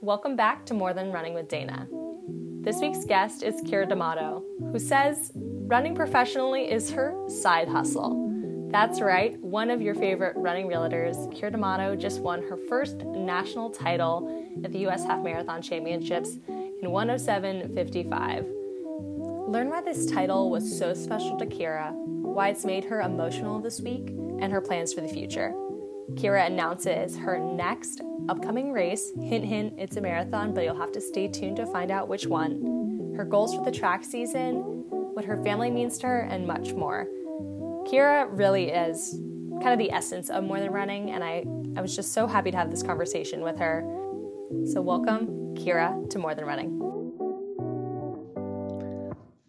Welcome back to More Than Running with Dana. This week's guest is Keira D'Amato, who says running professionally is her side hustle. That's right, one of your favorite running realtors, Keira D'Amato, just won her first national title at the US Half Marathon Championships in 107.55. Learn why this title was so special to Keira, why it's made her emotional this week, and her plans for the future. Keira announces her next upcoming race. Hint, hint, it's a marathon, but you'll have to stay tuned to find out which one. Her goals for the track season, what her family means to her, and much more. Keira really is kind of the essence of more than running, and I, I was just so happy to have this conversation with her. So, welcome, Keira, to More Than Running.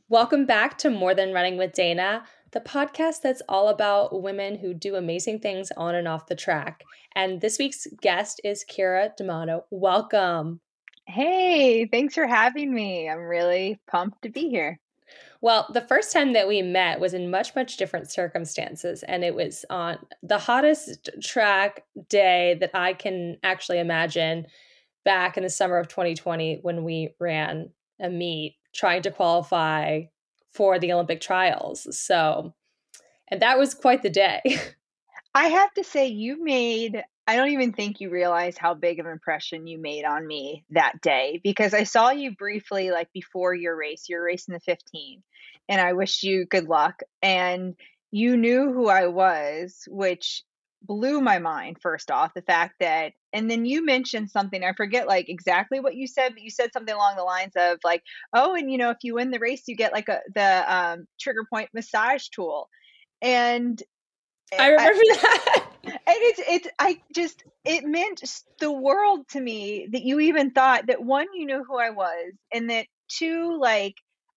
Welcome back to More Than Running with Dana the podcast that's all about women who do amazing things on and off the track. And this week's guest is Keira D'Amato. Welcome. Hey, thanks for having me. I'm really pumped to be here. Well, the first time that we met was in much, much different circumstances. And it was on the hottest track day that I can actually imagine back in the summer of 2020 when we ran a meet trying to qualify for the Olympic trials. So, and that was quite the day. I have to say, you made, I don't even think you realize how big of an impression you made on me that day because I saw you briefly, like before your race, you're racing the 15, and I wished you good luck. And you knew who I was, which blew my mind first off the fact that and then you mentioned something i forget like exactly what you said but you said something along the lines of like oh and you know if you win the race you get like a the um, trigger point massage tool. And i remember I, that. and it's it's i just it meant the world to me that you even thought that one you knew who i was and that two like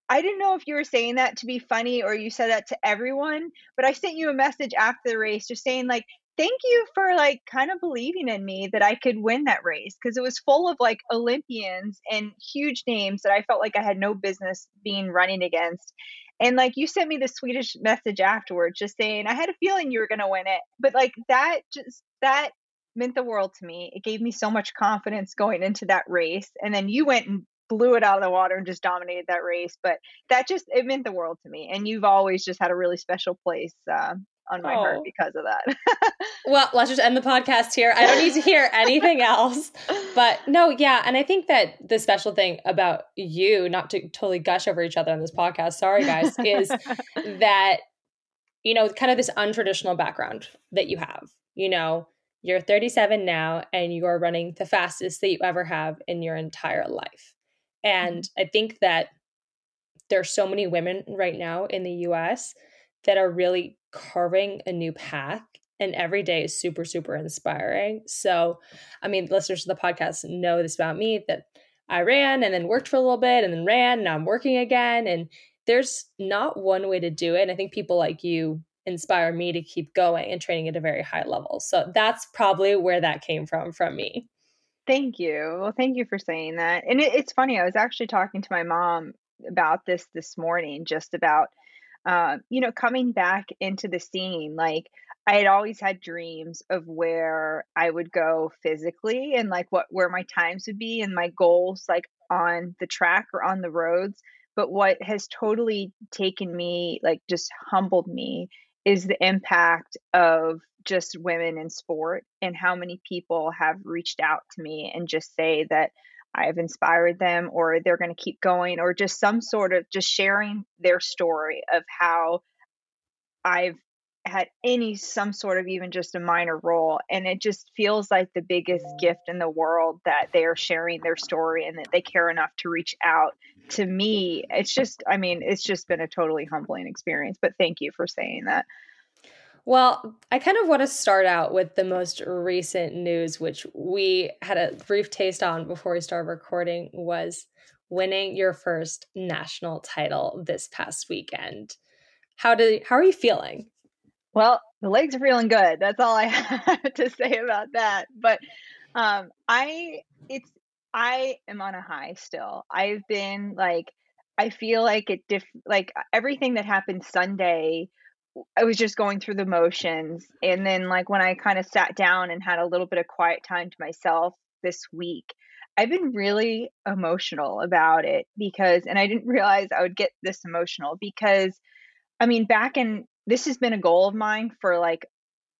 I didn't know if you were saying that to be funny or you said that to everyone, but I sent you a message after the race just saying like, thank you for like kind of believing in me that I could win that race because it was full of like Olympians and huge names that I felt like I had no business being running against. And like you sent me the Swedish message afterwards just saying, I had a feeling you were going to win it. But like that just, that meant the world to me. It gave me so much confidence going into that race. And then you went and blew it out of the water and just dominated that race. But that just, it meant the world to me. And you've always just had a really special place uh, on my oh. heart because of that. well, let's just end the podcast here. I don't need to hear anything else. But no, yeah. And I think that the special thing about you, not to totally gush over each other on this podcast, sorry guys, is that, you know, kind of this untraditional background that you have. You know, you're 37 now and you are running the fastest that you ever have in your entire life. And mm-hmm. I think that there's so many women right now in the US that are really carving a new path and every day is super super inspiring. So i mean listeners to the podcast know this about me that i ran and then worked for a little bit and then ran and now i'm working again and there's not one way to do it and i think people like you inspire me to keep going and training at a very high level. So that's probably where that came from from me. Thank you. Well thank you for saying that. And it, it's funny i was actually talking to my mom about this this morning just about uh, you know, coming back into the scene, like I had always had dreams of where I would go physically and like what where my times would be and my goals like on the track or on the roads. But what has totally taken me, like just humbled me, is the impact of just women in sport and how many people have reached out to me and just say that I've inspired them or they're going to keep going or just some sort of just sharing their story of how I've had any some sort of even just a minor role and it just feels like the biggest gift in the world that they are sharing their story and that they care enough to reach out to me. It's just i mean it's just been a totally humbling experience but thank you for saying that well, I kind of want to start out with the most recent news, which we had a brief taste on before we started recording, was winning your first national title this past weekend. How did how are you feeling? Well, the legs are feeling good. That's all I have to say about that. But um, I it's I am on a high still. I've been like I feel like it diff like everything that happened Sunday I was just going through the motions. And then, like, when I kind of sat down and had a little bit of quiet time to myself, this week, I've been really emotional about it because, and I didn't realize I would get this emotional because, I mean, back in this has been a goal of mine for like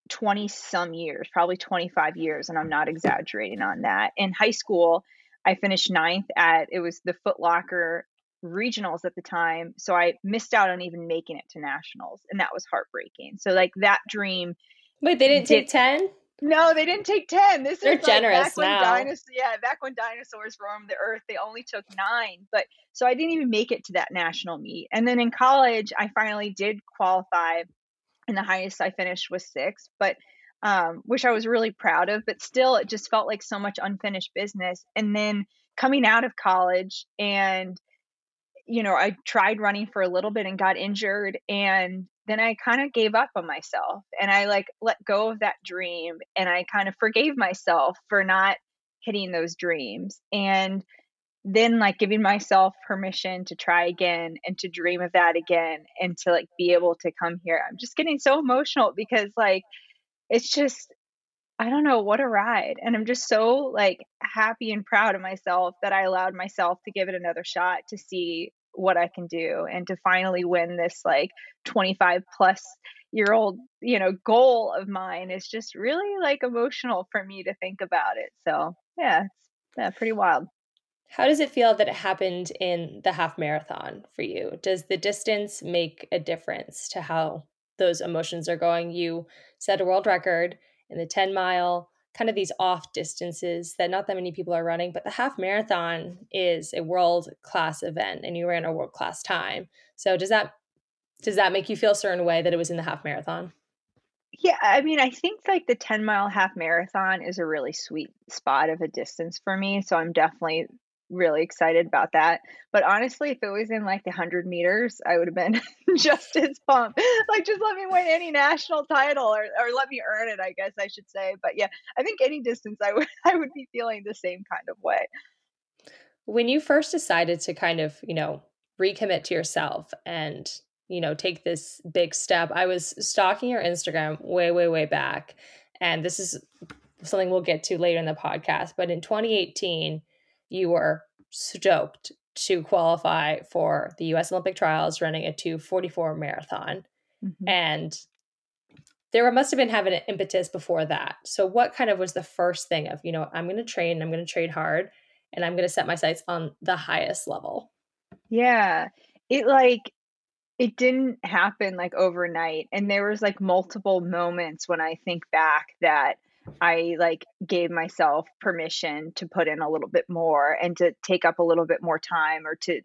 20 some years, probably 25 years, and I'm not exaggerating on that. In high school, I finished ninth at it was the Foot Locker regionals at the time. So I missed out on even making it to nationals, and that was heartbreaking. So like that dream. Wait, they didn't did, take 10? No, they didn't take 10. This They're is generous like now. Dinosaurs, yeah, back when dinosaurs roamed the earth, they only took nine. But so I didn't even make it to that national meet. And then in college, I finally did qualify, and the highest I finished was six, but um, which I was really proud of. But still, it just felt like so much unfinished business. And then coming out of college and you know, I tried running for a little bit and got injured and then I kind of gave up on myself and I like let go of that dream and I kind of forgave myself for not hitting those dreams and then like giving myself permission to try again and to dream of that again and to like be able to come here. I'm just getting so emotional because like it's just I don't know what a ride and I'm just so like happy and proud of myself that I allowed myself to give it another shot to see what I can do and to finally win this like 25 plus year old, you know, goal of mine is just really like emotional for me to think about it. So, yeah, yeah, pretty wild. How does it feel that it happened in the half marathon for you? Does the distance make a difference to how those emotions are going? You set a world record in the 10 mile kind of these off distances that not that many people are running, but the half marathon is a world class event and you ran a world class time. So does that does that make you feel a certain way that it was in the half marathon? Yeah, I mean, I think like the 10 mile half marathon is a really sweet spot of a distance for me. So I'm definitely really excited about that. But honestly, if it was in like the 100 meters, I would have been just as pumped. Like, just let me win any national title or, or let me earn it, I guess I should say. But yeah, I think any distance, I would, I would be feeling the same kind of way. When you first decided to kind of, you know, recommit to yourself and, you know, take this big step, I was stalking your Instagram way, way, way back. And this is something we'll get to later in the podcast. But in 2018, you were stoked to qualify for the US Olympic trials running a 244 marathon. Mm-hmm. And there must have been having an impetus before that. So what kind of was the first thing of, you know, I'm going to train, I'm going to train hard, and I'm going to set my sights on the highest level? Yeah. It like it didn't happen like overnight and there was like multiple moments when I think back that I like gave myself permission to put in a little bit more and to take up a little bit more time or to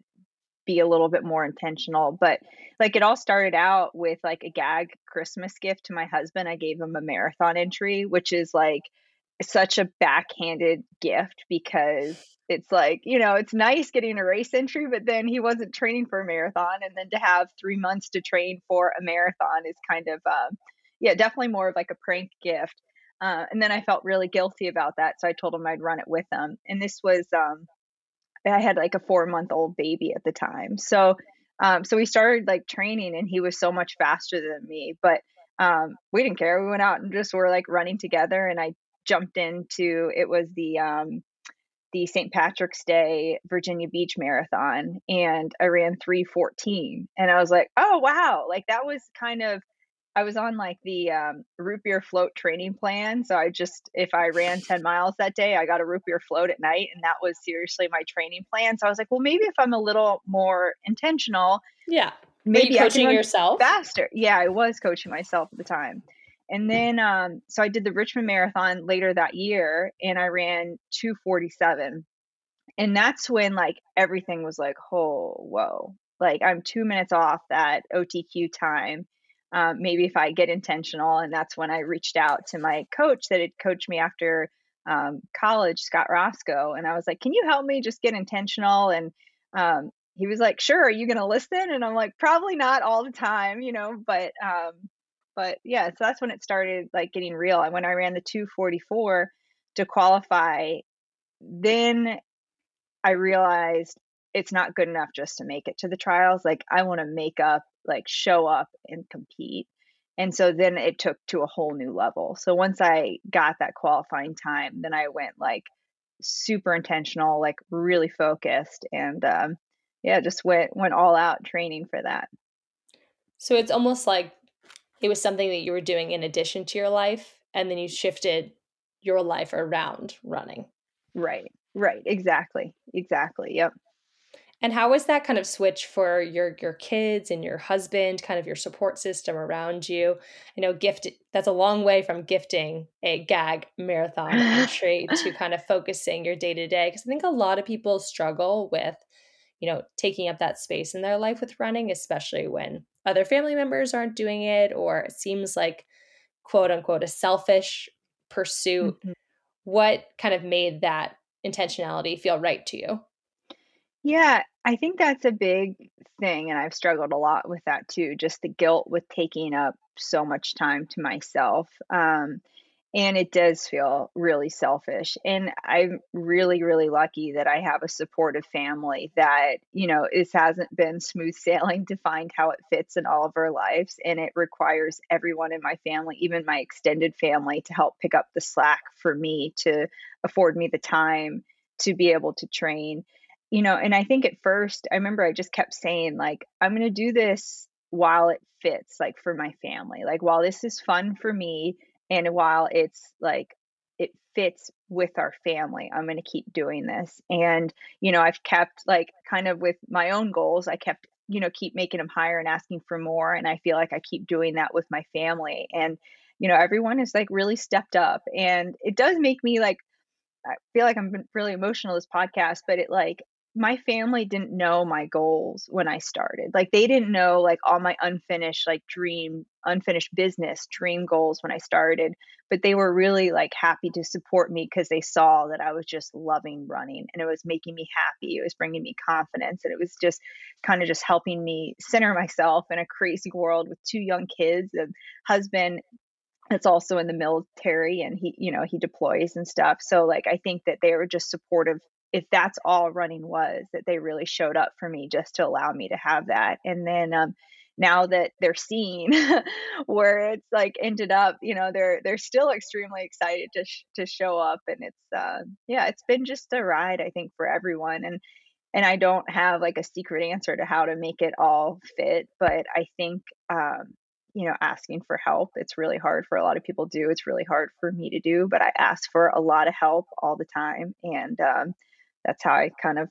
be a little bit more intentional. But like it all started out with like a gag Christmas gift to my husband. I gave him a marathon entry, which is like such a backhanded gift because it's like, you know, it's nice getting a race entry, but then he wasn't training for a marathon. And then to have three months to train for a marathon is kind of, um, yeah, definitely more of like a prank gift. Uh, and then I felt really guilty about that. So I told him I'd run it with him. And this was, um, I had like a four month old baby at the time. So, um, so we started like training and he was so much faster than me, but, um, we didn't care. We went out and just were like running together and I jumped into, it was the, um, the St. Patrick's Day Virginia Beach Marathon and I ran 314 and I was like, "Oh wow." Like that was kind of I was on like the um, root beer float training plan. So I just, if I ran 10 miles that day, I got a root beer float at night. And that was seriously my training plan. So I was like, well, maybe if I'm a little more intentional. Yeah. Maybe coaching I yourself faster. Yeah, I was coaching myself at the time. And then, um, so I did the Richmond Marathon later that year and I ran 247. And that's when like everything was like, oh, whoa. Like I'm two minutes off that OTQ time um, maybe if I get intentional. And that's when I reached out to my coach that had coached me after um, college, Scott Roscoe. And I was like, can you help me just get intentional? And um, he was like, sure, are you going to listen? And I'm like, probably not all the time, you know, but, um, but yeah, so that's when it started like getting real. And when I ran the 244 to qualify, then I realized it's not good enough just to make it to the trials. Like I want to make up like show up and compete. And so then it took to a whole new level. So once I got that qualifying time, then I went like super intentional, like really focused, and um, yeah, just went went all out training for that. So it's almost like it was something that you were doing in addition to your life, and then you shifted your life around running. Right. Right. Exactly. Exactly. Yep. And how was that kind of switch for your your kids and your husband, kind of your support system around you? You know, gift that's a long way from gifting a gag marathon entry to kind of focusing your day to day. Because I think a lot of people struggle with, you know, taking up that space in their life with running, especially when other family members aren't doing it, or it seems like quote unquote a selfish pursuit. Mm-hmm. What kind of made that intentionality feel right to you? Yeah, I think that's a big thing, and I've struggled a lot with that too, just the guilt with taking up so much time to myself. Um, and it does feel really selfish. And I'm really, really lucky that I have a supportive family that, you know, this hasn't been smooth sailing to find how it fits in all of our lives. And it requires everyone in my family, even my extended family, to help pick up the slack for me to afford me the time to be able to train you know, and I think at first, I remember I just kept saying, like, I'm going to do this while it fits, like, for my family. Like, while this is fun for me and while it's like, it fits with our family, I'm going to keep doing this. And, you know, I've kept, like, kind of with my own goals, I kept, you know, keep making them higher and asking for more. And I feel like I keep doing that with my family. And, you know, everyone has like really stepped up. And it does make me like, I feel like I'm really emotional this podcast, but it like my family didn't know my goals when I started. Like they didn't know like all my unfinished like dream unfinished business dream goals when I started, but they were really like happy to support me because they saw that I was just loving running and it was making me happy. It was bringing me confidence and it was just kind of just helping me center myself in a crazy world with two young kids, a husband that's also in the military and he you know he deploys and stuff so like i think that they were just supportive if that's all running was that they really showed up for me just to allow me to have that. And then um, now that they're seeing where it's like ended up you know they're they're still extremely excited to sh- to show up and it's uh yeah it's been just a ride i think for everyone. And and i don't have like a secret answer to how to make it all fit but i think um you know asking for help it's really hard for a lot of people to do. It's really hard for me to do but i ask for a lot of help all the time. And um that's how I kind of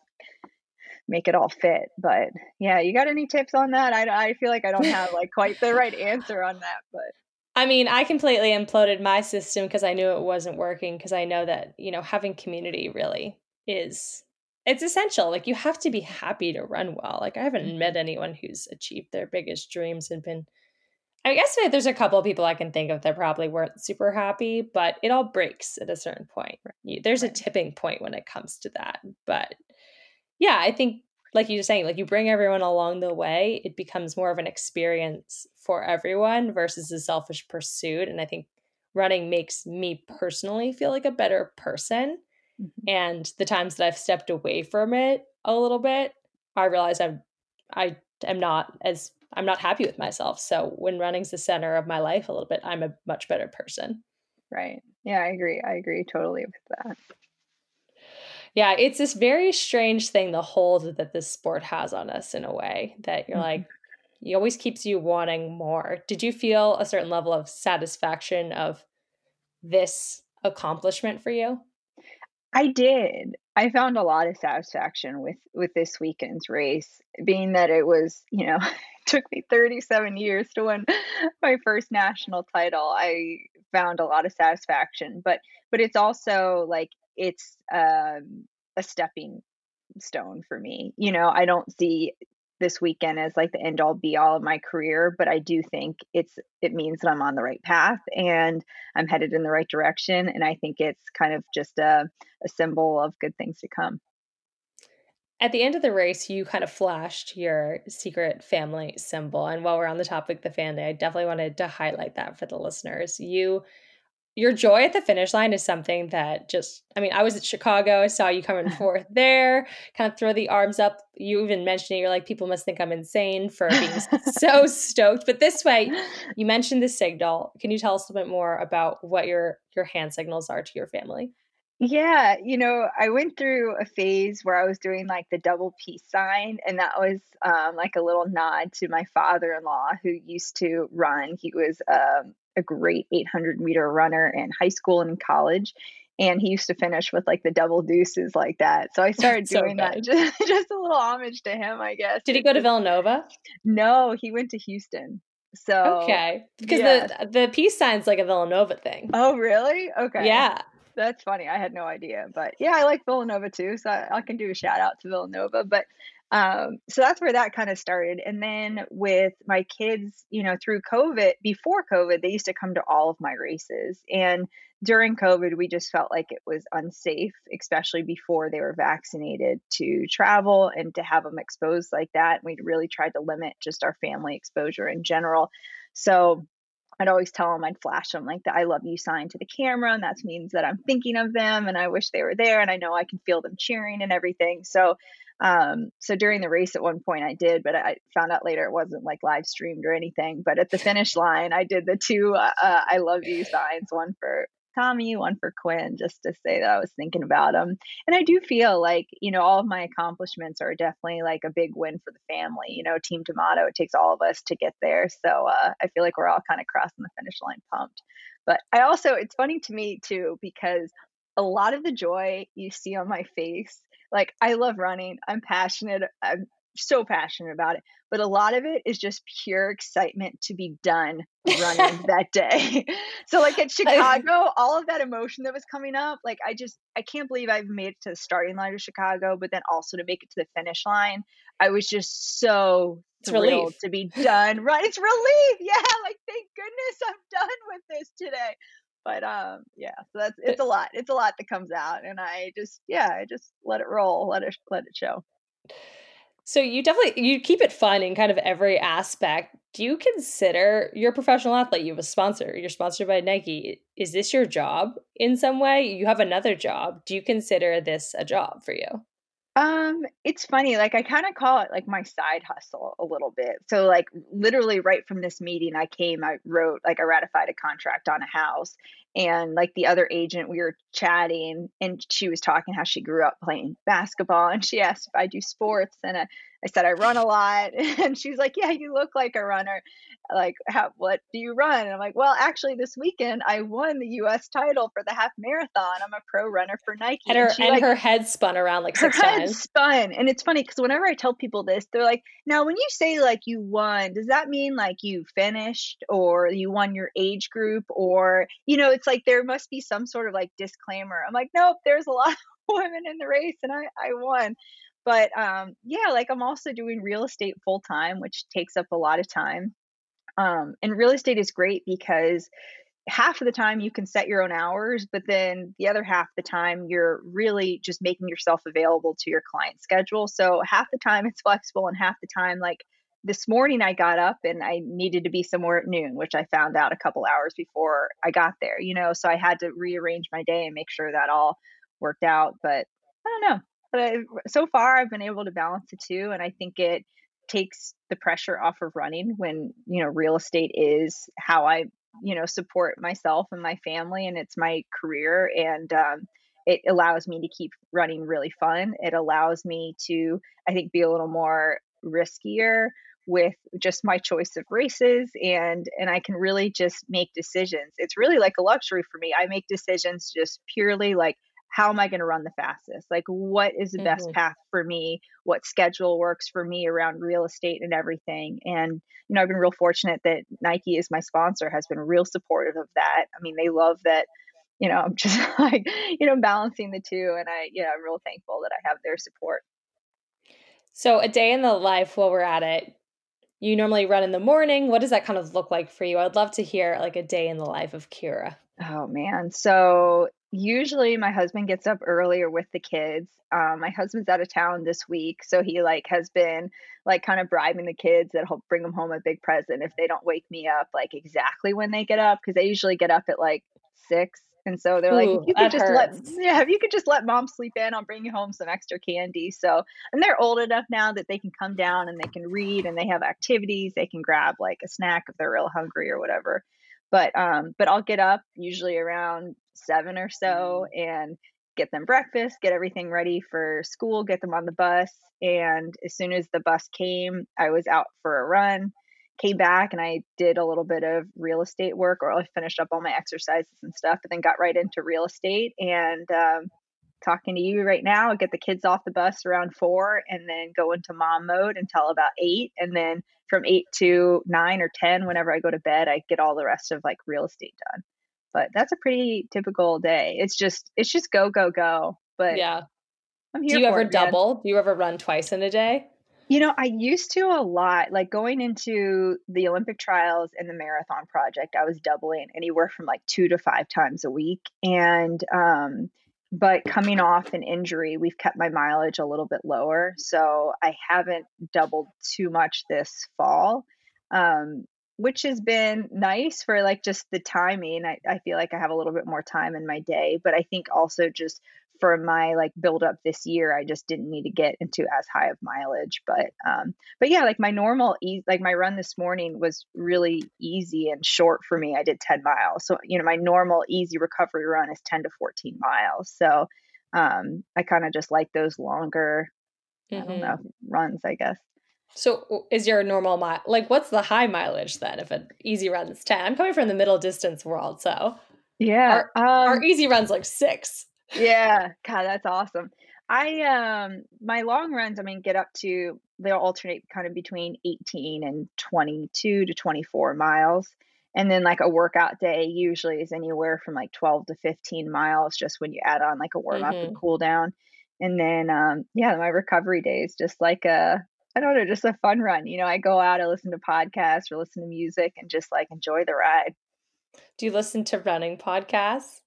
make it all fit. But yeah, you got any tips on that? I, I feel like I don't have like quite the right answer on that, but. I mean, I completely imploded my system because I knew it wasn't working because I know that, you know, having community really is it's essential. Like you have to be happy to run well. Like I haven't met mm-hmm. anyone who's achieved their biggest dreams and been I guess there's a couple of people I can think of that probably weren't super happy, but it all breaks at a certain point. There's a tipping point when it comes to that. But yeah, I think, like you were saying, like you bring everyone along the way, it becomes more of an experience for everyone versus a selfish pursuit. And I think running makes me personally feel like a better person. Mm-hmm. And the times that I've stepped away from it a little bit, I realize I'm I am not as I'm not happy with myself. So when running's the center of my life a little bit, I'm a much better person. Right. Yeah, I agree. I agree totally with that. Yeah, it's this very strange thing, the hold that this sport has on us in a way that you're mm-hmm. like, it always keeps you wanting more. Did you feel a certain level of satisfaction of this accomplishment for you? I did. I found a lot of satisfaction with with this weekend's race, being that it was, you know, took me 37 years to win my first national title. I found a lot of satisfaction, but but it's also like it's um, a stepping stone for me. You know, I don't see this weekend as like the end all be all of my career, but I do think it's it means that I'm on the right path and I'm headed in the right direction. And I think it's kind of just a, a symbol of good things to come. At the end of the race, you kind of flashed your secret family symbol. And while we're on the topic, of the family, I definitely wanted to highlight that for the listeners. You your joy at the finish line is something that just i mean i was at chicago i saw you coming forth there kind of throw the arms up you even mentioned it you're like people must think i'm insane for being so stoked but this way you mentioned the signal can you tell us a little bit more about what your your hand signals are to your family Yeah, you know, I went through a phase where I was doing like the double peace sign, and that was um, like a little nod to my father in law who used to run. He was um, a great 800 meter runner in high school and in college. And he used to finish with like the double deuces like that. So I started so doing that just, just a little homage to him, I guess. Did he go to Villanova? no, he went to Houston. So, Okay. Because yeah. the the peace sign's like a Villanova thing. Oh, really? Okay. Yeah. That's funny. I had no idea, but yeah, I like Villanova too, so I, I can do a shout out to Villanova. But um, so that's where that kind of started. And then with my kids, you know, through COVID, before COVID, they used to come to all of my races. And during COVID, we just felt like it was unsafe, especially before they were vaccinated, to travel and to have them exposed like that. And we really tried to limit just our family exposure in general. So I'd always tell them I'd flash them like the I love you sign to the camera, and that means that I'm thinking of them and I wish they were there and I know I can feel them cheering and everything. So um so during the race at one point I did, but I found out later it wasn't like live streamed or anything. But at the finish line, I did the two uh, I love you signs, one for Tommy, one for Quinn, just to say that I was thinking about them. And I do feel like, you know, all of my accomplishments are definitely like a big win for the family. You know, Team Tomato, it takes all of us to get there. So uh, I feel like we're all kind of crossing the finish line pumped. But I also, it's funny to me too, because a lot of the joy you see on my face, like I love running, I'm passionate, I'm so passionate about it. But a lot of it is just pure excitement to be done running that day. so like at Chicago, all of that emotion that was coming up, like I just I can't believe I've made it to the starting line of Chicago, but then also to make it to the finish line. I was just so It's thrilled relief. to be done. Right. It's relief. Yeah. Like thank goodness I'm done with this today. But um yeah, so that's it's a lot. It's a lot that comes out and I just yeah, I just let it roll, let it let it show. So you definitely you keep it fun in kind of every aspect. Do you consider you're a professional athlete? You have a sponsor. You're sponsored by Nike. Is this your job in some way? You have another job. Do you consider this a job for you? Um, it's funny, like I kind of call it like my side hustle a little bit. So like literally right from this meeting I came, I wrote like I ratified a contract on a house and like the other agent we were chatting and she was talking how she grew up playing basketball and she asked if I do sports and I, I said I run a lot and she's like, "Yeah, you look like a runner." Like, how what do you run? And I'm like, "Well, actually this weekend I won the US title for the half marathon. I'm a pro runner for Nike." And her she and like her head spun around like her six head times. spun and it's funny because whenever i tell people this they're like now when you say like you won does that mean like you finished or you won your age group or you know it's like there must be some sort of like disclaimer i'm like nope there's a lot of women in the race and i i won but um yeah like i'm also doing real estate full time which takes up a lot of time um and real estate is great because half of the time you can set your own hours, but then the other half the time you're really just making yourself available to your client schedule. So half the time it's flexible and half the time like this morning I got up and I needed to be somewhere at noon, which I found out a couple hours before I got there, you know, so I had to rearrange my day and make sure that all worked out, but I don't know. But I, so far I've been able to balance the two and I think it takes the pressure off of running when, you know, real estate is how I you know support myself and my family and it's my career and um, it allows me to keep running really fun. It allows me to i think be a little more riskier with just my choice of races and and i can really just make decisions. It's really like a luxury for me. I make decisions just purely like how am i going to run the fastest like what is the best Mhm. path for me what schedule works for me around real estate and everything and you know, I've been real fortunate that Nike is my sponsor, has been real supportive of that. I mean, they love that, you know, I'm just like, you know, balancing the two. And I, yeah, I'm real thankful that I have their support. So a day in the life while we're at it. You normally run in the morning. What does that kind of look like for you? I'd love to hear like a day in the life of Keira. Oh man. So usually my husband gets up earlier with the kids. Um, my husband's out of town this week, so he like has been like kind of bribing the kids that he'll bring them home a big present if they don't wake me up like exactly when they get up because they usually get up at like six. And so they're like, if you could just let yeah, if you could just let mom sleep in, I'll bring you home some extra candy. So and they're old enough now that they can come down and they can read and they have activities. They can grab like a snack if they're real hungry or whatever but um but I'll get up usually around 7 or so and get them breakfast, get everything ready for school, get them on the bus. And as soon as the bus came, I was out for a run, came back and I did a little bit of real estate work or I finished up all my exercises and stuff, and then got right into real estate. And um, talking to you right now, get the kids off the bus around four and then go into mom mode until about eight. And then from eight to nine or 10, whenever I go to bed, I get all the rest of like real estate done. But that's a pretty typical day. It's just, it's just go, go, go. But yeah, I'm here. Do you ever it, double? Do you ever run twice in a day? You know, I used to a lot. Like going into the Olympic trials and the marathon project, I was doubling anywhere from like two to five times a week. And um, but coming off an injury, we've kept my mileage a little bit lower. So I haven't doubled too much this fall, um, which has been nice for like just the timing. I, I feel like I have a little bit more time in my day, but I think also just for my like build up this year i just didn't need to get into as high of mileage but um but yeah like my normal e- like my run this morning was really easy and short for me i did 10 miles so you know my normal easy recovery run is 10 to 14 miles so um i kind of just like those longer mm-hmm. i don't know mm-hmm. runs i guess so is your normal mile like what's the high mileage then if an easy run's 10 i'm coming from the middle distance world so yeah our, um, our easy runs like six yeah, God, that's awesome. I um my long runs, I mean, get up to they'll alternate kind of between 18 and 22 to 24 miles. And then like a workout day usually is anywhere from like 12 to 15 miles just when you add on like a warm up mm-hmm. and cool down. And then um yeah, my recovery day is just like a I don't know, just a fun run. You know, I go out, I listen to podcasts or listen to music and just like enjoy the ride. Do you listen to running podcasts?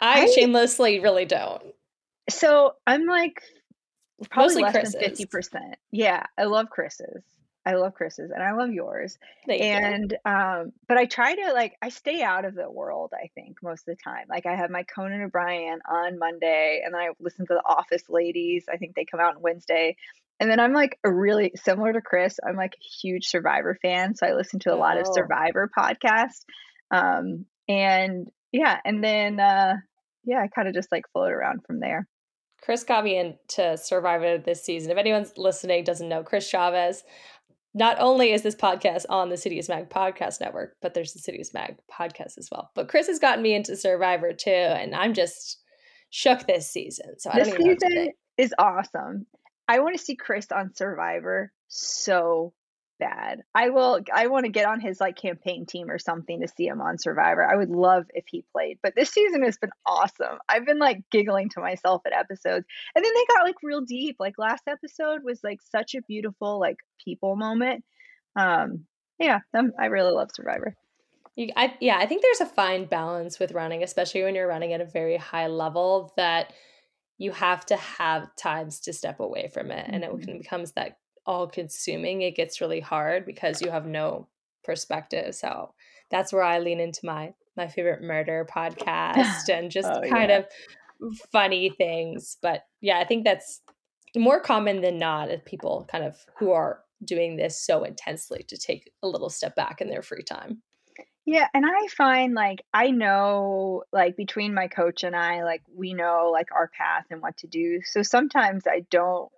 I, I shamelessly really don't. So I'm like probably Mostly less Chris's. than fifty percent. Yeah, I love Chris's. I love Chris's and I love yours. Thank and you. um, but I try to like I stay out of the world, I think, most of the time. Like I have my Conan O'Brien on Monday and then I listen to the Office Ladies. I think they come out on Wednesday. And then I'm like a really similar to Chris, I'm like a huge Survivor fan. So I listen to a lot of oh. Survivor podcasts. Um, and yeah, and then uh yeah, I kind of just like float around from there. Chris got me into Survivor this season. If anyone's listening doesn't know, Chris Chavez, not only is this podcast on the Citius Mag podcast network, but there's the Citius Mag podcast as well. But Chris has gotten me into Survivor too, and I'm just shook this season. So I this season is awesome. I want to see Chris on Survivor so bad. I will I want to get on his like campaign team or something to see him on Survivor. I would love if he played. But this season has been awesome. I've been like giggling to myself at episodes. And then they got like real deep. Like last episode was like such a beautiful like people moment. Um yeah, I'm, I really love Survivor. You, I, yeah, I think there's a fine balance with running, especially when you're running at a very high level that you have to have times to step away from it and mm-hmm. it becomes that all consuming, it gets really hard because you have no perspective. So that's where I lean into my my favorite murder podcast and just oh, kind yeah. of funny things. But yeah, I think that's more common than not of people kind of who are doing this so intensely to take a little step back in their free time. Yeah, and I find like I know like between my coach and I like we know like our path and what to do. So sometimes I don't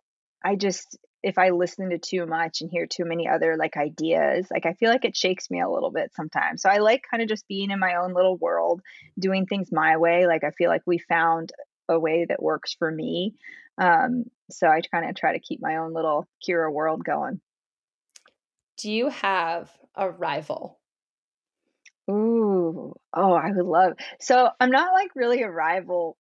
I just if I listen to too much and hear too many other like ideas, like I feel like it shakes me a little bit sometimes. So I like kind of just being in my own little world, doing things my way. Like I feel like we found a way that works for me. Um, so I kind of try to keep my own little Keira world going. Do you have a rival? Ooh, oh, I would love. So I'm not like really a rival.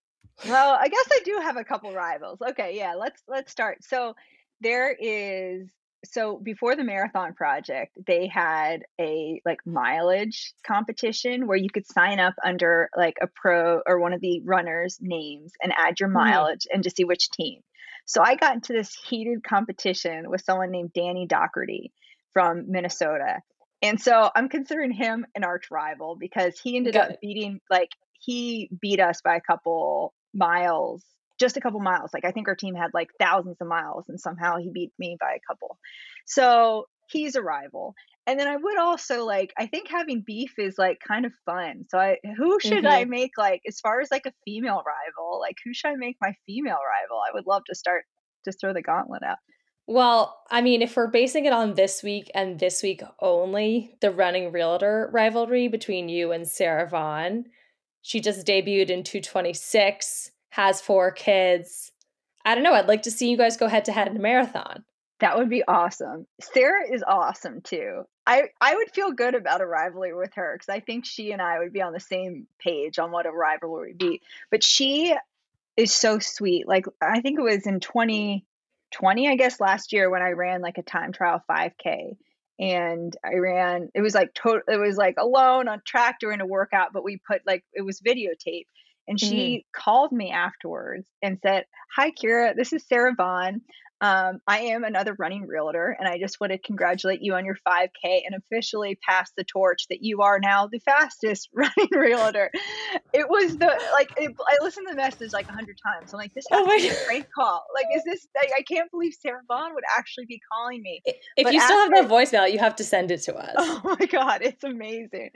Well, I guess I do have a couple rivals. Okay, yeah, let's let's start. So there is so before the marathon project they had a like mileage competition where you could sign up under like a pro or one of the runners names and add your mm-hmm. mileage mm-hmm. and to see which team so i got into this heated competition with someone named danny doherty from minnesota and so i'm considering him an arch rival because he ended Good. up beating like he beat us by a couple miles just a couple miles. Like I think our team had like thousands of miles, and somehow he beat me by a couple. So he's a rival. and then I would also like I think having beef is like kind of fun. So I who should I hmm make like as far as like a female rival? Like who should I make my female rival? I would love to start just throw the gauntlet out. Well, I mean, if we're basing it on this week and this week only, the running realtor rivalry between you and Sarah Vaughn, she just debuted in 226, has four kids. I don't know. I'd like to see you guys go head to head in a marathon. That would be awesome. Sarah is awesome too. I I would feel good about a rivalry with her because I think she and I would be on the same page on what a rivalry would be. But she is so sweet. Like I think it was in 2020, I guess last year when I ran like a time trial 5K and I ran it was like total it was like alone on track during a workout, but we put like it was videotape. And hmm she called me afterwards and said, Hi, Keira, this is Sarah Vaughn. Um, I am another running realtor, and I just want to congratulate you on your 5K and officially pass the torch that you are now the fastest running realtor. It was the like it, I listened to the message like a hundred times. I'm like, this Oh to my be a God. prank call. Like, is this? Like, I can't believe Sarah Vaughn would actually be calling me. If But you still have after that voicemail, you have to send it to us. Oh my god, it's amazing.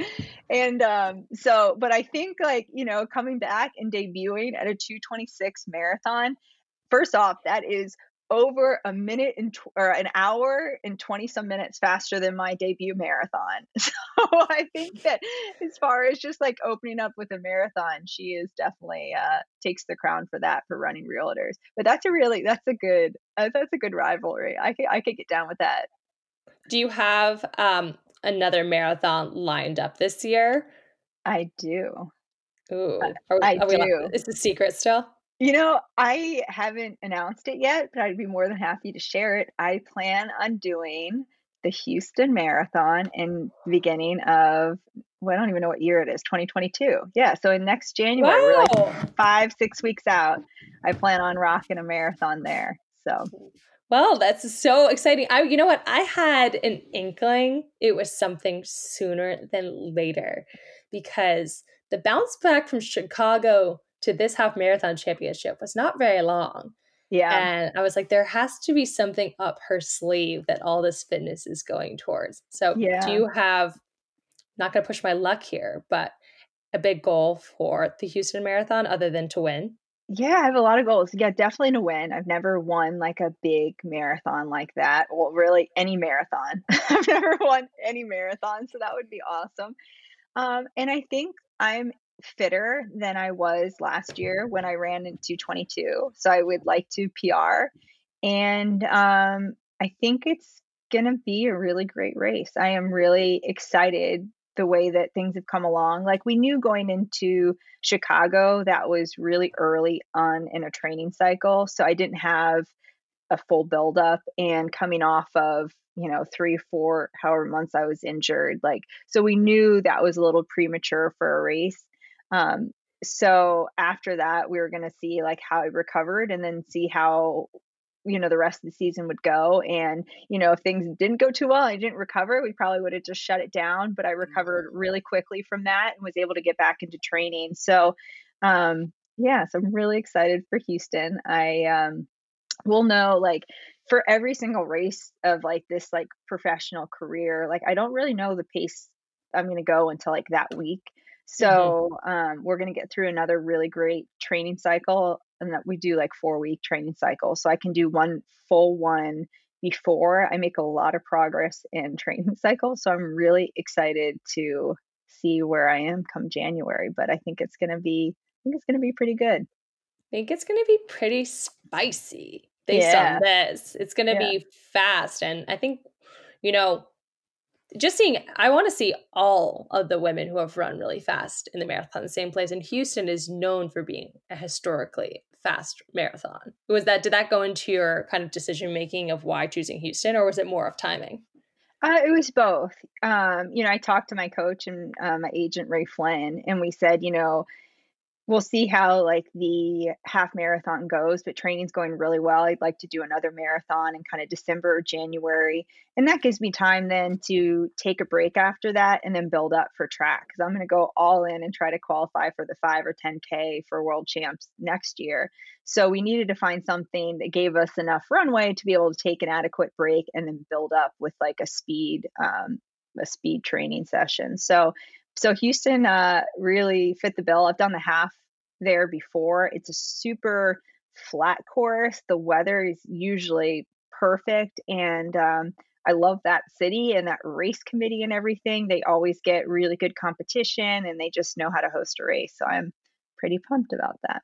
And um so but I think like, you know, coming back and debuting at a 226 marathon, first off, that is over a minute and tw- or an hour and 20 some minutes faster than my debut marathon. So I think that as far as just like opening up with a marathon, she is definitely uh takes the crown for that for running realtors. But that's a really that's a good uh, that's a good rivalry. I could I could get down with that. Do you have um, another marathon lined up this year? I do. Ooh, are we, I we allowed, do. is the secret still? You know, I haven't announced it yet, but I'd be more than happy to share it. I plan on doing the Houston Marathon in the beginning of well, I don't even know what year it is, 2022. Yeah, so in next January, we're like five, six weeks out. I plan on rocking a marathon there. So Well, that's so exciting. I, you know what? I had an inkling it was something sooner than later because the bounce back from Chicago to this half marathon championship was not very long. yeah, And I was like, there has to be something up her sleeve that all this fitness is going towards. So, do you have, not going to push my luck here, but a big goal for the Houston Marathon other than to win? Yeah, I have a lot of goals. Yeah, definitely to win. I've never won like a big marathon like that. Well, really any marathon. I've never won any marathon, so that would be awesome. Um, and I think I'm fitter than I was last year when I ran in 222. So I would like to PR. And um, I think it's going to be a really great race. I am really excited the way that things have come along. Like we knew going into Chicago that was really early on in a training cycle. So I didn't have a full buildup and coming off of you know three four however months i was injured like so we knew that was a little premature for a race um so after that we were going to see like how i recovered and then see how you know the rest of the season would go and you know if things didn't go too well i didn't recover we probably would have just shut it down but i recovered really quickly from that and was able to get back into training. So um yeah so i'm really excited for houston. I um we'll know like for every single race of like this like professional career like i don't really know the pace i'm going to go until like that week hmm so um, we're going to get through another really great training cycle and that we do like four week training cycle so i can do one full one before i make a lot of progress in training cycle so i'm really excited to see where i am come january but i think it's going to be i think it's going to be pretty good I think it's going to be pretty spicy based on this. It's going to yeah be fast. And I think, you know, just seeing, I want to see all of the women who have run really fast in the marathon the same place. And Houston is known for being a historically fast marathon. Was that, did that go into your kind of decision making of why choosing Houston or was it more of timing? Uh, it was both. Um, you know, I talked to my coach and uh, my agent Ray Flynn, and we said, you know, we'll see how like the half marathon goes but training's going really well i'd like to do another marathon in kind of december or january and that gives me time then to take a break after that and then build up for track because i'm going to go all in and try to qualify for the 5 or 10k for world champs next year so we needed to find something that gave us enough runway to be able to take an adequate break and then build up with like a speed um, a speed training session. So so Houston uh, really fit the bill. I've done the half there before. It's a super flat course. The weather is usually perfect, and um, I love that city and that race committee and everything. They always get really good competition, and they just know how to host a race. So I'm pretty pumped about that.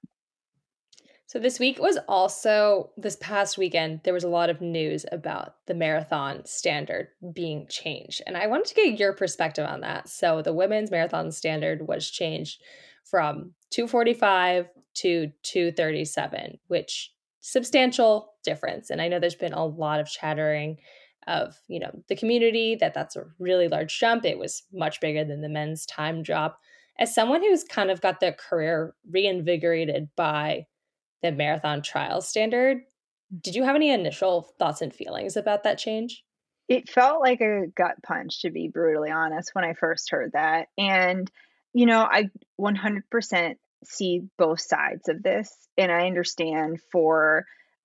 So this week was also this past weekend there was a lot of news about the marathon standard being changed and I wanted to get your perspective on that. So the women's marathon standard was changed from 245 to 237, which substantial difference and I know there's been a lot of chattering of, you know, the community that that's a really large jump. It was much bigger than the men's time drop. As someone who's kind of got their career reinvigorated by the marathon trial standard. Did you have any initial thoughts and feelings about that change? It felt like a gut punch, to be brutally honest, when I first heard that. And, you know, I 100% see both sides of this. And I understand for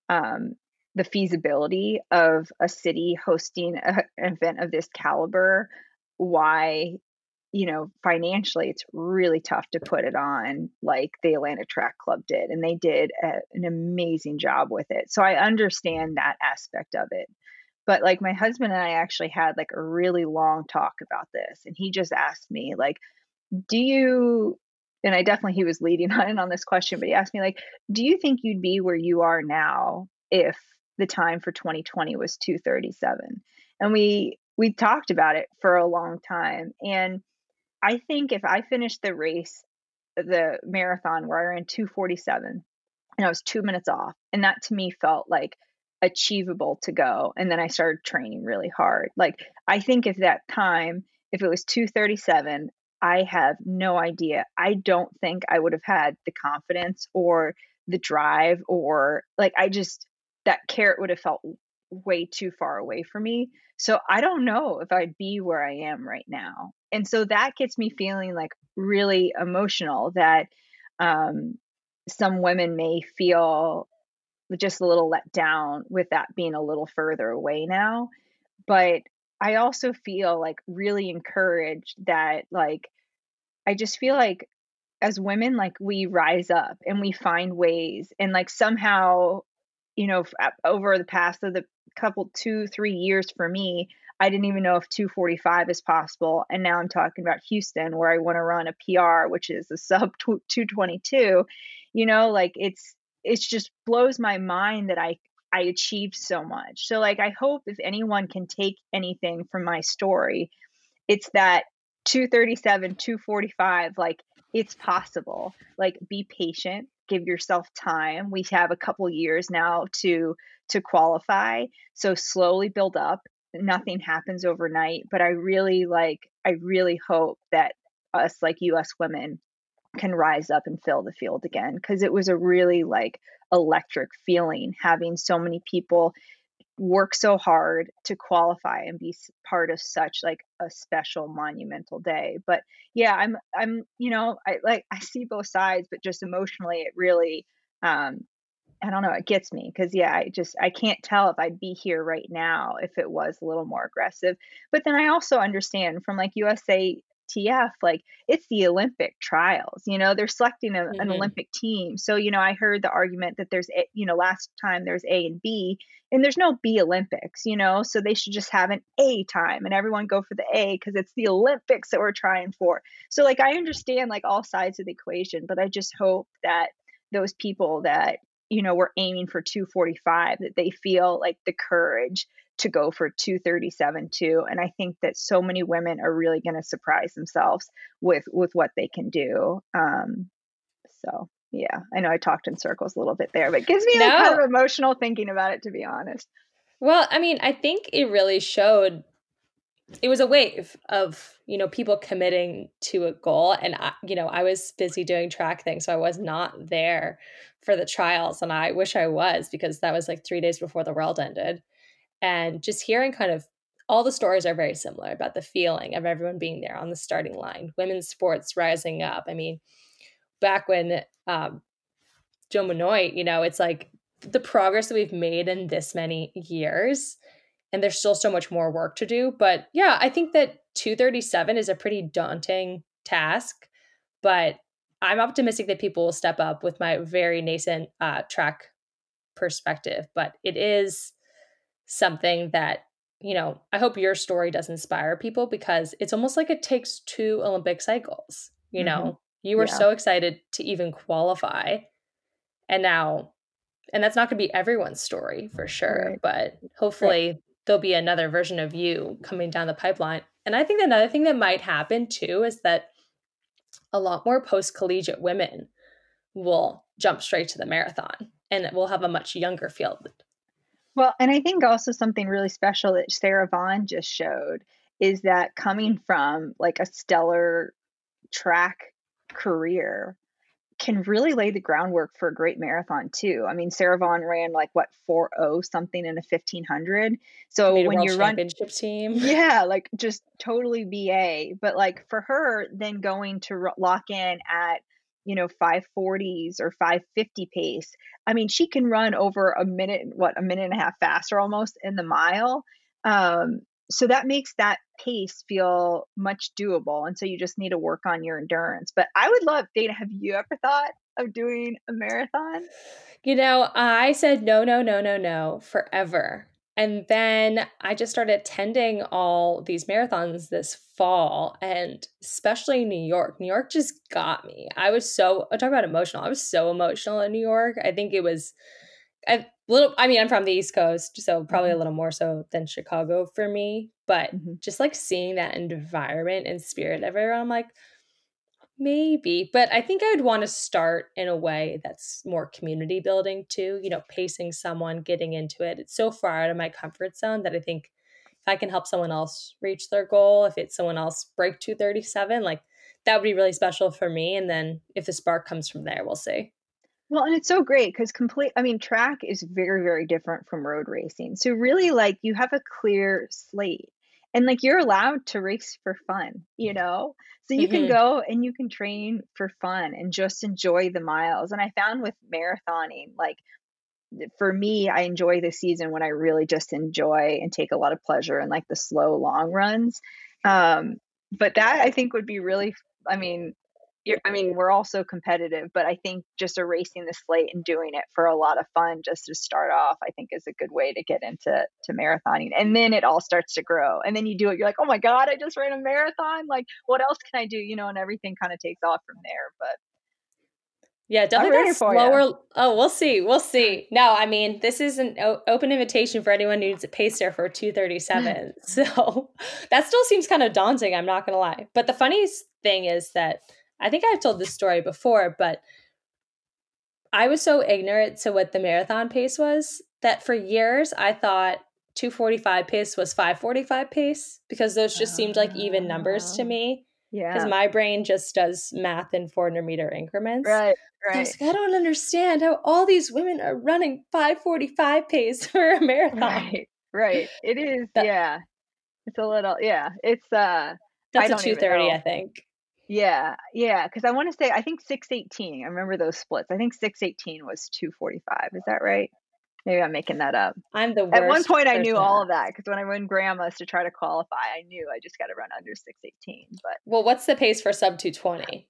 um, the feasibility of a city hosting a, an event of this caliber, why you know, financially, it's really tough to put it on like the Atlanta Track Club did. And they did a, an amazing job with it. So I understand that aspect of it. But like my husband and I actually had like a really long talk about this. And he just asked me, like, do you, and I definitely, he was leading on on this question, but he asked me, like, do you think you'd be where you are now if the time for 2020 was 237? And we, we talked about it for a long time. And I think if I finished the race, the marathon where I ran 247 and I was two minutes off, and that to me felt like achievable to go. And then I started training really hard. Like, I think if that time, if it was 237, I have no idea. I don't think I would have had the confidence or the drive or like I just that carrot would have felt way too far away for me. So I don't know if I'd be where I am right now. And so that gets me feeling like really emotional that um, some women may feel just a little let down with that being a little further away now. But I also feel like really encouraged that, like, I just feel like as women, like, we rise up and we find ways and, like, somehow, you know, over the past of the couple two three years for me i didn't even know if 245 is possible and now i'm talking about houston where i want to run a pr which is a sub 222 you know like it's it just blows my mind that i i achieved so much. So like i hope if anyone can take anything from my story it's that 237 245 like it's possible. Like be patient give yourself time we have a couple years now to to qualify. So slowly build up. Nothing happens overnight, but I really like I really hope that us like US women can rise up and fill the field again because it was a really like electric feeling having so many people work so hard to qualify and be part of such like a special monumental day but yeah i'm i'm you know i like i see both sides but just emotionally it really um I don't know, it gets me because yeah, I just I can't tell if I'd be here right now if it was a little more aggressive. But then I also understand from like USA TF, like it's the Olympic trials, you know, they're selecting a, mm-hmm. an Olympic team. So, you know, I heard the argument that there's, a, you know, last time there's A and B, and there's no B Olympics, you know, so they should just have an A time and everyone go for the A because it's the Olympics that we're trying for. So, like, I understand like all sides of the equation, but I just hope that those people that you know we're aiming for 245 that they feel like the courage to go for 237 too and i think that so many women are really going to surprise themselves with with what they can do um so yeah i know i talked in circles a little bit there but it gives me no. like kind of emotional thinking about it to be honest well i mean i think it really showed it was a wave of you know people committing to a goal and I, you know i was busy doing track things so i was not there for the trials and i wish i was because that was like three days before the world ended. And just hearing kind of all the stories are very similar about the feeling of everyone being there on the starting line women's sports rising up. I mean back when um, joe Benoit, you know it's like the progress that we've made in this many years and there's still so much more work to do but yeah i think that 237 is a pretty daunting task, but I'm optimistic that people will step up with my very nascent uh, track perspective. But it is something that, you know, I hope your story does inspire people because it's almost like it takes two Olympic cycles. You mm-hmm. know, you were yeah. so excited to even qualify. And now, and that's not going to be everyone's story for sure, right. but hopefully right. There'll be another version of you coming down the pipeline. And I think another thing that might happen too is that a lot more post collegiate women will jump straight to the marathon and we'll have a much younger field. Well, and I think also something really special that Sara Vaughn just showed is that coming from like a stellar track career can really lay the groundwork for a great marathon too. I mean, Sara Vaughn ran like what 4-0 something in a 1500. So when you run championship team, yeah, like just totally BA. But like for her, then going to lock in at you know 540s or 550 pace. I mean, she can run over a minute, what a minute and a half faster almost in the mile. Um, so that makes that pace feel much doable and so you just need to work on your endurance but i would love dana have you ever thought of doing a marathon? You know i said no no no no no forever and then i just started attending all these marathons this fall and especially new york new york just got me i was so i talk about emotional i was so emotional in new york i think it was a little i mean i'm from the east coast so probably mm-hmm. a little more so than chicago for me but mm-hmm. just like seeing that environment and spirit everywhere i'm like maybe but i think i would want to start in a way that's more community building too you know pacing someone getting into it it's so far out of my comfort zone that i think if i can help someone else reach their goal if it's someone else break 237 like that would be really special for me and then if the spark comes from there we'll see well, and it's so great because complete, I mean, track is very, very different from road racing. So, really, like, you have a clear slate and like you're allowed to race for fun, you know? So, you can mm-hmm. go and you can train for fun and just enjoy the miles. And I found with marathoning, like, for me, I enjoy the season when I really just enjoy and take a lot of pleasure in like the slow long runs. Um, but that I think would be really, I mean, I mean, we're all so competitive, but I think just erasing the slate and doing it for a lot of fun just to start off, I think is a good way to get into to marathoning. And then it all starts to grow. And then you do it, you're like, oh my God, I just ran a marathon. Like, what else can I do? You know, and everything kind of takes off from there. But yeah, definitely slower. Oh, we'll see. We'll see. No, I mean, this is an o- open invitation for anyone who needs a pacer for 237. so that still seems kind of daunting. I'm not going to lie. But the funniest thing is that I think I've told this story before, but I was so ignorant to what the marathon pace was that for years I thought 245 pace was 545 pace because those just seemed like even numbers to ah, me. Yeah. Because my brain just does math in 400 meter increments. Right. Right. I was like, I don't understand how all these women are running 545 pace for a marathon. Right. Right. It is. That, yeah. It's a little, yeah. It's, uh, that's a 230, I think. Yeah, yeah, because I want to say I think 618. I remember those splits. I think 618 was 245. Is that right? Maybe I'm making that up. I'm the worst. At one point, I knew all of that because when I went grandmas to try to qualify, I knew I just got to run under 618. But well, what's the pace for sub 220?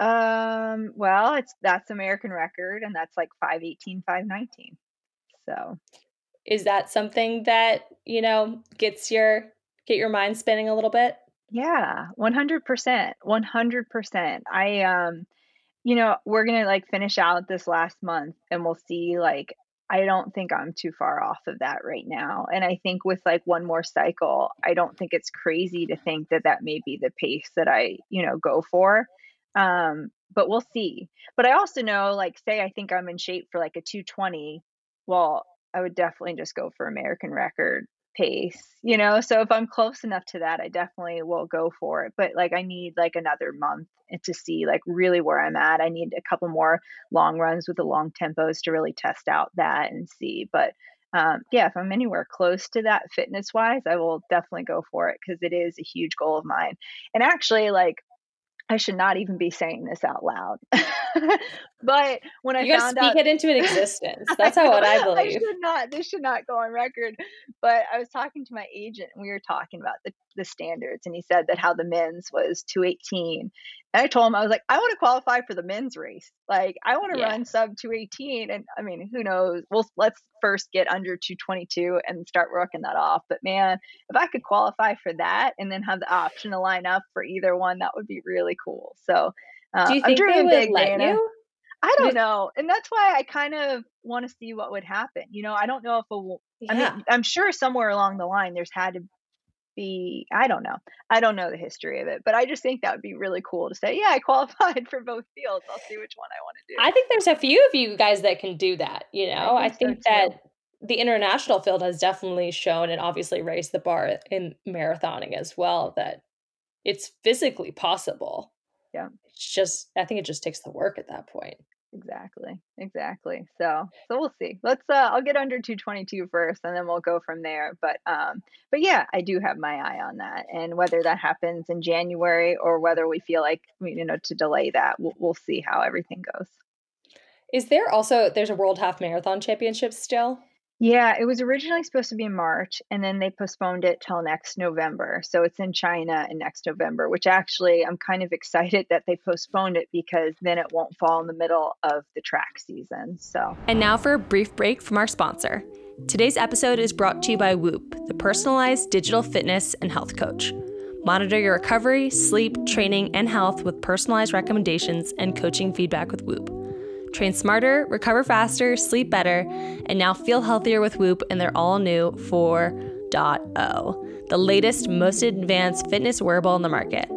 Um, well, it's that's American record, and that's like 518, 519. So, is that something that you know gets your get your mind spinning a little bit? Yeah, 100%. 100%. I um you know, we're going to like finish out this last month and we'll see like I don't think I'm too far off of that right now. And I think with like one more cycle, I don't think it's crazy to think that that may be the pace that I, you know, go for. Um but we'll see. But I also know like say I think I'm in shape for like a 220, well, I would definitely just go for American record pace, you know? So if I'm close enough to that, I definitely will go for it. But like I need like another month to see like really where I'm at. I need a couple more long runs with the long tempos to really test out that and see. But um, yeah, if I'm anywhere close to that fitness wise, I will definitely go for it because it is a huge goal of mine. And actually, like I should not even be saying this out loud. But when I you found speak out, it into an existence. That's how what I believe. I should not. This should not go on record. But I was talking to my agent, and we were talking about the, the standards, and he said that how the men's was 218, and I told him I was like, I want to qualify for the men's race. Like I want to yeah. run sub 218, and I mean, who knows? Well, let's first get under 222 and start working that off. But man, if I could qualify for that and then have the option to line up for either one, that would be really cool. So. Uh, Do you think I'm they would let Dana. you? I don't know. And that's why I kind of want to see what would happen. You know, I don't know if will, yeah. I mean, I'm sure somewhere along the line there's had to be, I don't know. I don't know the history of it, but I just think that would be really cool to say, yeah, I qualified for both fields. I'll see which one I want to do. I think there's a few of you guys that can do that. You know, I think, I think so that the international field has definitely shown and obviously raised the bar in marathoning as well that it's physically possible. Yeah. It's just, I think it just takes the work at that point. Exactly. Exactly. So, so we'll see. Let's uh I'll get under 222 first and then we'll go from there. But um but yeah, I do have my eye on that. And whether that happens in January or whether we feel like you know to delay that, we'll, we'll see how everything goes. Is there also there's a World Half Marathon Championship still? Yeah, it was originally supposed to be in March and then they postponed it till next November. So it's in China in next November, which actually I'm kind of excited that they postponed it because then it won't fall in the middle of the track season. So And now for a brief break from our sponsor. Today's episode is brought to you by Whoop, the personalized digital fitness and health coach. Monitor your recovery, sleep, training, and health with personalized recommendations and coaching feedback with Whoop. Train smarter, recover faster, sleep better, and now feel healthier with Whoop and their all new 4.0, the latest, most advanced fitness wearable on the market.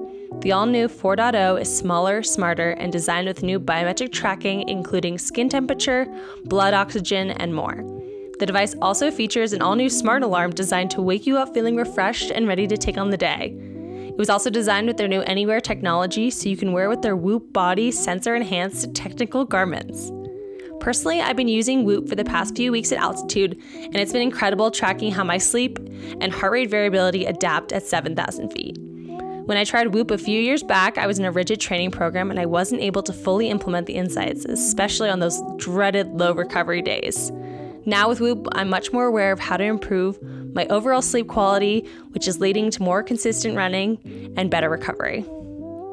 The all new 4.0 is smaller, smarter, and designed with new biometric tracking, including skin temperature, blood oxygen, and more. The device also features an all new smart alarm designed to wake you up feeling refreshed and ready to take on the day. It was also designed with their new Any-Wear technology so you can wear with their Whoop body sensor enhanced technical garments. Personally, I've been using Whoop for the past few weeks at altitude, and it's been incredible tracking how my sleep and heart rate variability adapt at 7,000 feet. When I tried Whoop a few years back, I was in a rigid training program and I wasn't able to fully implement the insights, especially on those dreaded low recovery days. Now with Whoop, I'm much more aware of how to improve my overall sleep quality, which is leading to more consistent running and better recovery.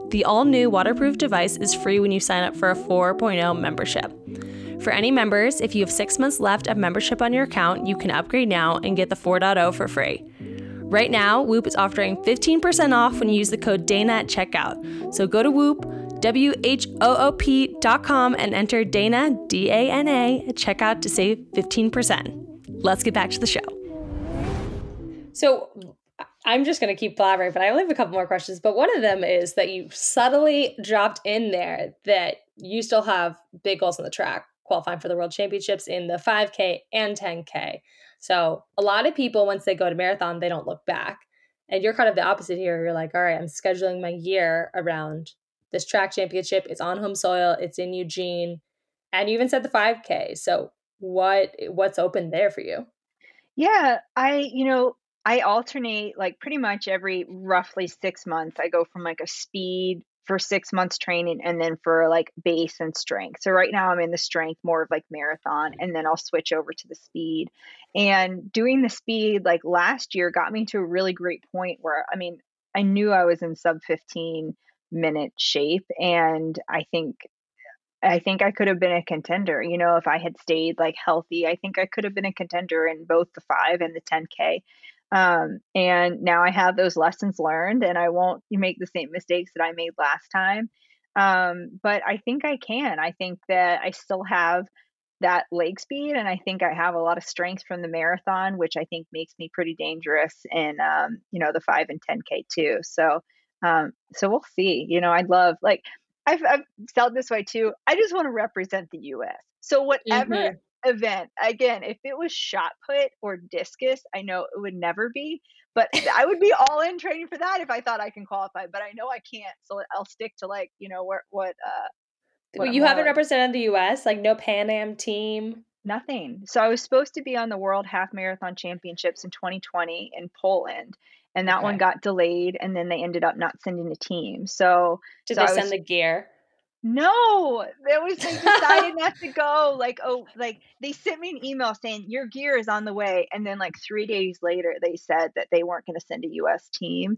The all new waterproof device is free when you sign up for a 4.0 membership. For any members, if you have six months left of membership on your account, you can upgrade now and get the 4.0 for free. Right now, Whoop is offering 15% off when you use the code DANA at checkout. So go to Whoop, W-H-O-O-P.com and enter Dana, D-A-N-A, at checkout to save 15%. Let's get back to the show. So I'm just going to keep blabbering, but I only have a couple more questions. But one of them is that you subtly dropped in there that you still have big goals on the track, qualifying for the world championships in the 5K and 10K. So a lot of people, once they go to marathon, they don't look back. And you're kind of the opposite here. You're like, all right, I'm scheduling my year around this track championship. It's on home soil. It's in Eugene, and you even said the 5K. So what what's open there for you? Yeah, I you know I alternate like pretty much every roughly six months. I go from like a speed for six months training and then for like base and strength. So right now I'm in the strength more of like marathon and then I'll switch over to the speed. And doing the speed like last year got me to a really great point where I mean, I knew I was in sub 15 minute shape and I think I think I could have been a contender. You know, if I had stayed like healthy, I think I could have been a contender in both the 5 and the 10k. Um, and now I have those lessons learned and I won't make the same mistakes that I made last time. Um, but I think I can. I think that I still have that leg speed and I think I have a lot of strength from the marathon, which I think makes me pretty dangerous in, um, you know, the 5 and 10K too. So, um, so we'll see. You know, I'd love like I've, I've felt this way too. I just want to represent the U.S. So whatever mm-hmm. Event, again, if it was shot put or discus, I know it would never be, but I would be all in training for that if I thought I can qualify. But I know I can't, so I'll stick to like you know where what. uh what you haven't represented the U.S. like no Pan Am team. Nothing. So I was supposed to be on the World Half Marathon Championships in 2020 in Poland, and that okay. one got delayed and then they ended up not sending a team so did so they send the gear No, it was they decided not to go. Like, oh, like they sent me an email saying your gear is on the way, and then like three days later, they said that they weren't going to send a U.S. team.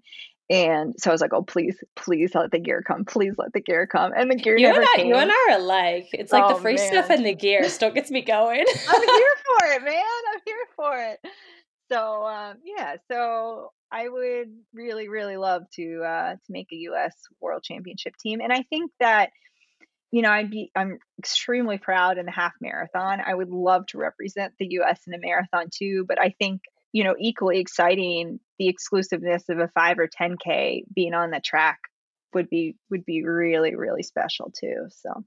And so I was like, "Oh, please, please let the gear come. Please let the gear come." And the gear you never and I, came. You and I are alike. It's like Oh, the free stuff and the gear still gets me going. I'm here for it, man. I'm here for it. So um, yeah, so I would really, really love to uh, to make a U.S. World Championship team, and I think that you know I'd be I'm extremely proud in the half marathon. I would love to represent the U.S. in a marathon too, but I think you know equally exciting the exclusiveness of a five or ten k being on the track would be would be really really special too. So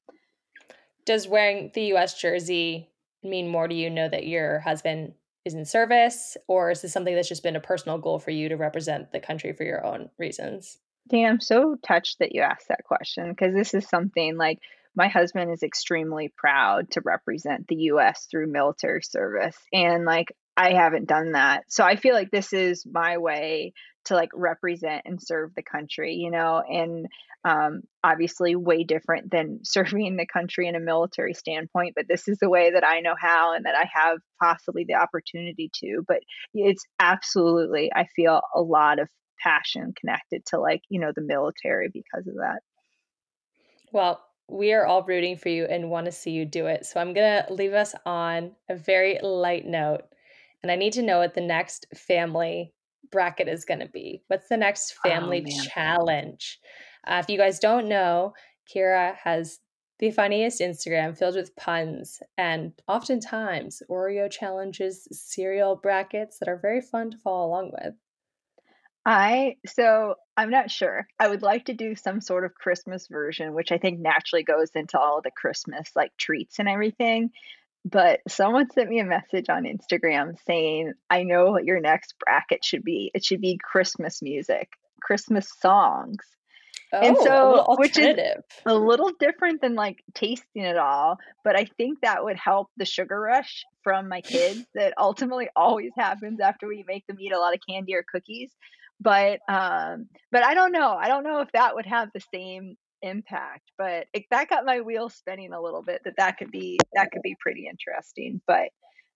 Does wearing the US jersey mean more to you know that your husband is in service or is this something that's just been a personal goal for you to represent the country for your own reasons? Dan, I'm so touched that you asked that question because this is something like my husband is extremely proud to represent the US through military service. And like, I haven't done that. So I feel like this is my way to like represent and serve the country, you know, and um, obviously way different than serving the country in a military standpoint. But this is the way that I know how and that I have possibly the opportunity to. But it's absolutely, I feel a lot of passion connected to like you know the military because of that Well, we are all rooting for you and want to see you do it. So I'm going to leave us on a very light note. And I need to know what the next family bracket is going to be. What's the next oh family man challenge? Uh, if you guys don't know, Keira has the funniest Instagram filled with puns and oftentimes Oreo challenges, cereal brackets that are very fun to follow along with. I so i'm not sure. I would like to do some sort of christmas version which i think naturally goes into all the christmas like treats and everything but someone sent me a message on instagram saying i know what your next bracket should be. It should be christmas music christmas songs Oh, a so which is a little different than like tasting it all, but I think that would help the sugar rush from my kids that ultimately always happens after we make them eat a lot of candy or cookies. But um but I don't know. I don't know if that would have the same impact, but it, that got my wheels spinning a little bit that that could be that could be pretty interesting. But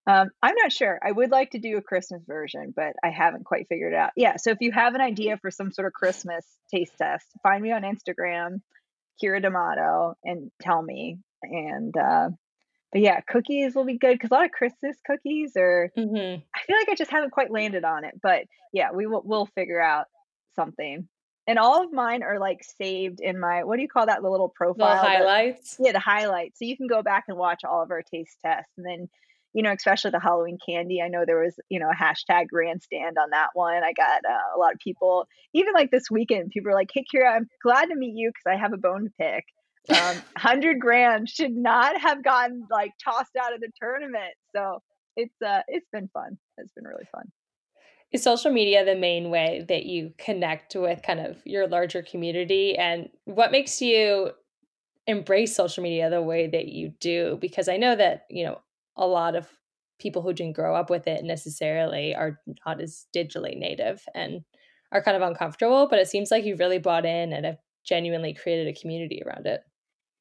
um, I'm not sure. I would like to do a Christmas version, but I haven't quite figured it out. Yeah, so if you have an idea for some sort of Christmas taste test, find me on Instagram, Keira D'Amato, and tell me. And uh, but yeah, cookies will be good because a lot of Christmas cookies are. hmm I feel like I just haven't quite landed on it, but yeah, we will we'll figure out something. And all of mine are like saved in my what do you call that the little profile that highlights. yeah, the highlights. So you can go back and watch all of our taste tests. And then, you know, especially the Halloween candy. I know there was, you know, a hashtag grandstand on that one. I got uh, a lot of people, even like this weekend, people were like, hey, Keira, I'm glad to meet you because I have a bone to pick. Um, 100 grand should not have gotten like tossed out of the tournament. So it's, uh, it's been fun. It's been really fun. Is social media the main way that you connect with kind of your larger community? And what makes you embrace social media the way that you do? Because I know that, you know, a lot of people who didn't grow up with it necessarily are not as digitally native and are kind of uncomfortable, but it seems like you've really bought in and have genuinely created a community around it.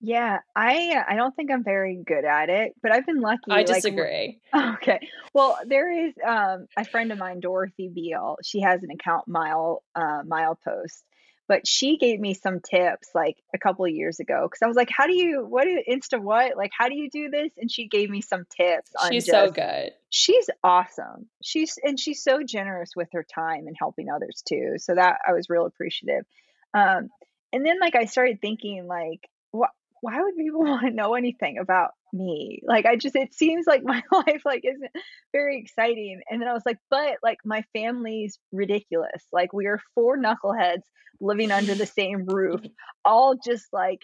Yeah, I uh, I don't think I'm very good at it, but I've been I lucky. Like disagree. Okay. Well, there is um, a friend of mine, Dorothy Beal. She has an account mile uh, mile post, but she gave me some tips like a couple of years ago because I was like, "How do you what is Insta what? Like, how do you do this?" And she gave me some tips on She's so good. She's awesome. She's and she's so generous with her time and helping others too. So that I was real appreciative. Um, and then like I started thinking like, what? Why would people want to know anything about me? Like I just it seems like my life like isn't very exciting. And then I was like, but like my family's ridiculous. Like we are four knuckleheads living under the same roof, all just like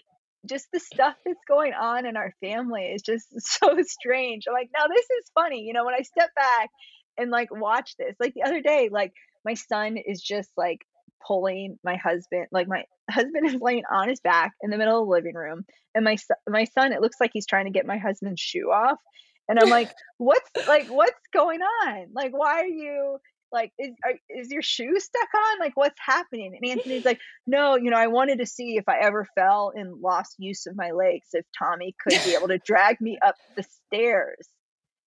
just the stuff that's going on in our family is just so strange. I'm like, now this is funny. You know, when I step back and like watch this, like the other day, like my son is just like pulling my husband, like my husband is laying on his back in the middle of the living room, and my son, my son, it looks like he's trying to get my husband's shoe off, and I'm like, what's like what's going on? Like, why are you? Like, is are, is your shoe stuck on? Like, what's happening?" And Anthony's like, "No, you know, I wanted to see if I ever fell and lost use of my legs, if Tommy could be able to drag me up the stairs."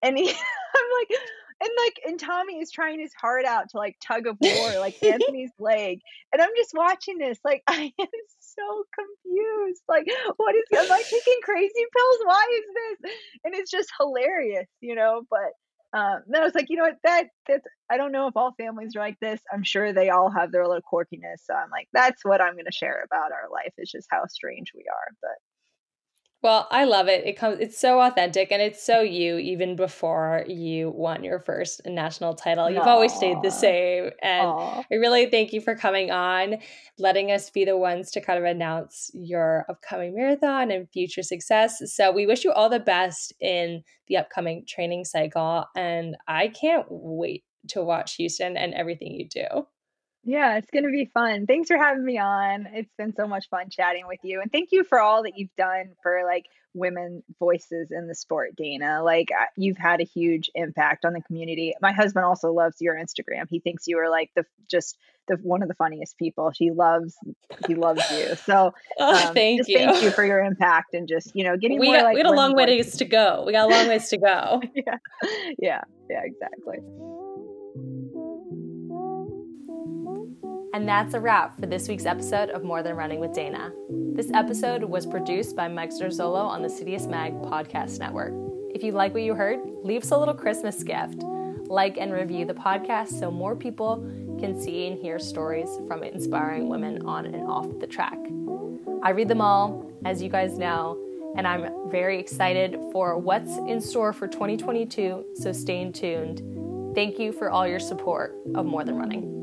And he, I'm like, and like and Tommy is trying his heart out to like tug of war like Anthony's leg and I'm just watching this like I am so confused like what is am I taking crazy pills why is this and it's just hilarious you know but um, then I was like, you know what, that that's I don't know if all families are like this. I'm sure they all have their little quirkiness. So I'm like, that's what I'm gonna share about our life is just how strange we are. But well, I love it. It comes it's so authentic and it's so you even before you won your first national title. You've Aww. always stayed the same. And Aww. I really thank you for coming on, letting us be the ones to kind of announce your upcoming marathon and future success. So we wish you all the best in the upcoming training cycle and I can't wait to watch Houston and everything you do. Yeah, it's going to be fun. Thanks for having me on. It's been so much fun chatting with you. And thank you for all that you've done for like women voices in the sport, Dana. Like you've had a huge impact on the community. My husband also loves your Instagram. He thinks you are like the just the one of the funniest people. He loves he loves you. So oh, um, thank you. Thank you for your impact and just, you know, getting we more got, like we had a long ways to go. We got a long ways to go. yeah. Yeah. Yeah, exactly. And that's a wrap for this week's episode of More Than Running with Dana. This episode was produced by Mike Zarzolo on the Citius Mag podcast network. If you like what you heard, leave us a little Christmas gift. Like and review the podcast so more people can see and hear stories from inspiring women on and off the track. I read them all, as you guys know, and I'm very excited for what's in store for 2022, so stay tuned. Thank you for all your support of More Than Running.